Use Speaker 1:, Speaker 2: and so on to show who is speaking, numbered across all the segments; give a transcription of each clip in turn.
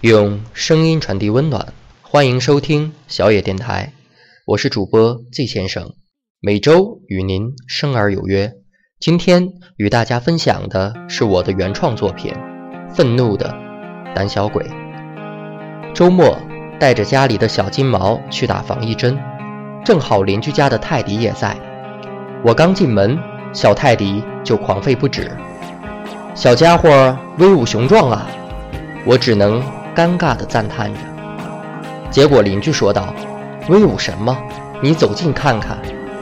Speaker 1: 用声音传递温暖，欢迎收听小野电台，我是主播 Z 先生，每周与您生而有约。今天与大家分享的是我的原创作品《愤怒的胆小鬼》。周末带着家里的小金毛去打防疫针，正好邻居家的泰迪也在。我刚进门，小泰迪就狂吠不止。小家伙威武雄壮啊！我只能尴尬地赞叹着。结果邻居说道：“威武什么？你走近看看，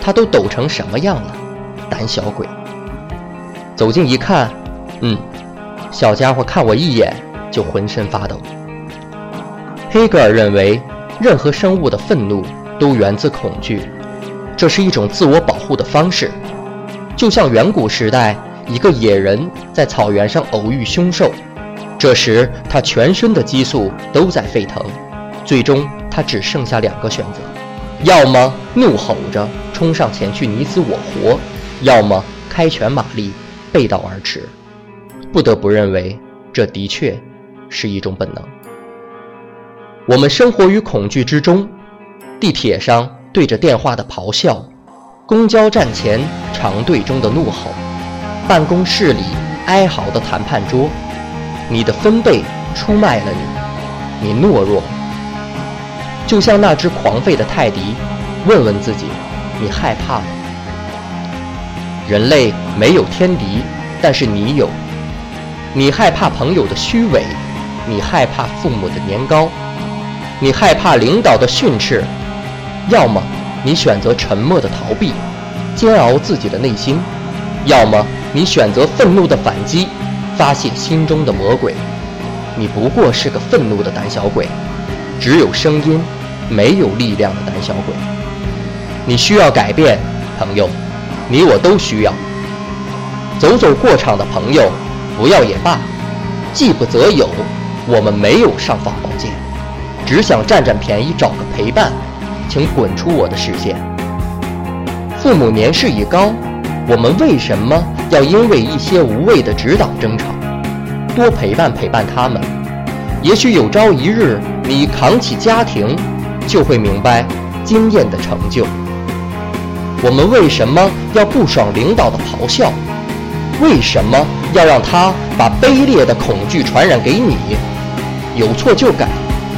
Speaker 1: 他都抖成什么样了，胆小鬼！”走近一看，嗯，小家伙看我一眼就浑身发抖。黑格尔认为，任何生物的愤怒都源自恐惧，这是一种自我保护的方式，就像远古时代。一个野人在草原上偶遇凶兽，这时他全身的激素都在沸腾，最终他只剩下两个选择：要么怒吼着冲上前去你死我活，要么开拳马力背道而驰。不得不认为，这的确是一种本能。我们生活于恐惧之中，地铁上对着电话的咆哮，公交站前长队中的怒吼。办公室里哀嚎的谈判桌，你的分贝出卖了你，你懦弱，就像那只狂吠的泰迪。问问自己，你害怕吗？人类没有天敌，但是你有。你害怕朋友的虚伪，你害怕父母的年糕，你害怕领导的训斥。要么你选择沉默的逃避，煎熬自己的内心；要么。你选择愤怒的反击，发泄心中的魔鬼。你不过是个愤怒的胆小鬼，只有声音，没有力量的胆小鬼。你需要改变，朋友，你我都需要。走走过场的朋友，不要也罢。既不择有，我们没有尚方宝剑，只想占占便宜，找个陪伴，请滚出我的视线。父母年事已高。我们为什么要因为一些无谓的指导争吵？多陪伴陪伴他们，也许有朝一日你扛起家庭，就会明白经验的成就。我们为什么要不爽领导的咆哮？为什么要让他把卑劣的恐惧传染给你？有错就改，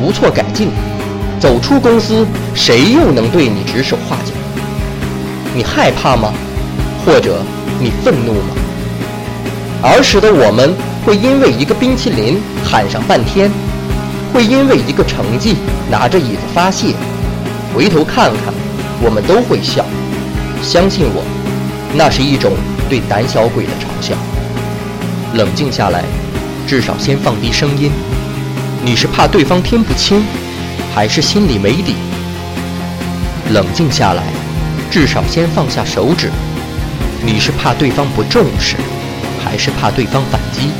Speaker 1: 无错改进。走出公司，谁又能对你指手画脚？你害怕吗？或者你愤怒吗？儿时的我们会因为一个冰淇淋喊上半天，会因为一个成绩拿着椅子发泄。回头看看，我们都会笑。相信我，那是一种对胆小鬼的嘲笑。冷静下来，至少先放低声音。你是怕对方听不清，还是心里没底？冷静下来，至少先放下手指。你是怕对方不重视，还是怕对方反击？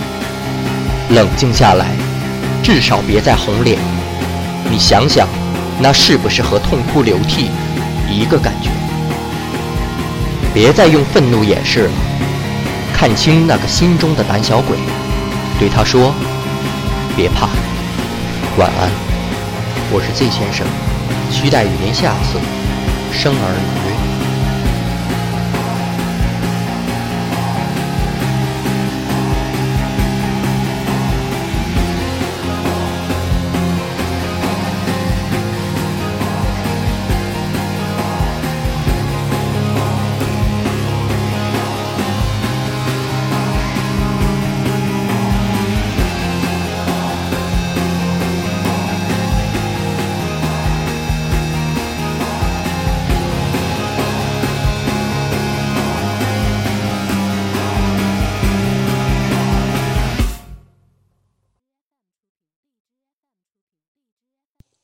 Speaker 1: 冷静下来，至少别再红脸。你想想，那是不是和痛哭流涕一个感觉？别再用愤怒掩饰了，看清那个心中的胆小鬼，对他说：“别怕，晚安。”我是 Z 先生，期待与您下次生而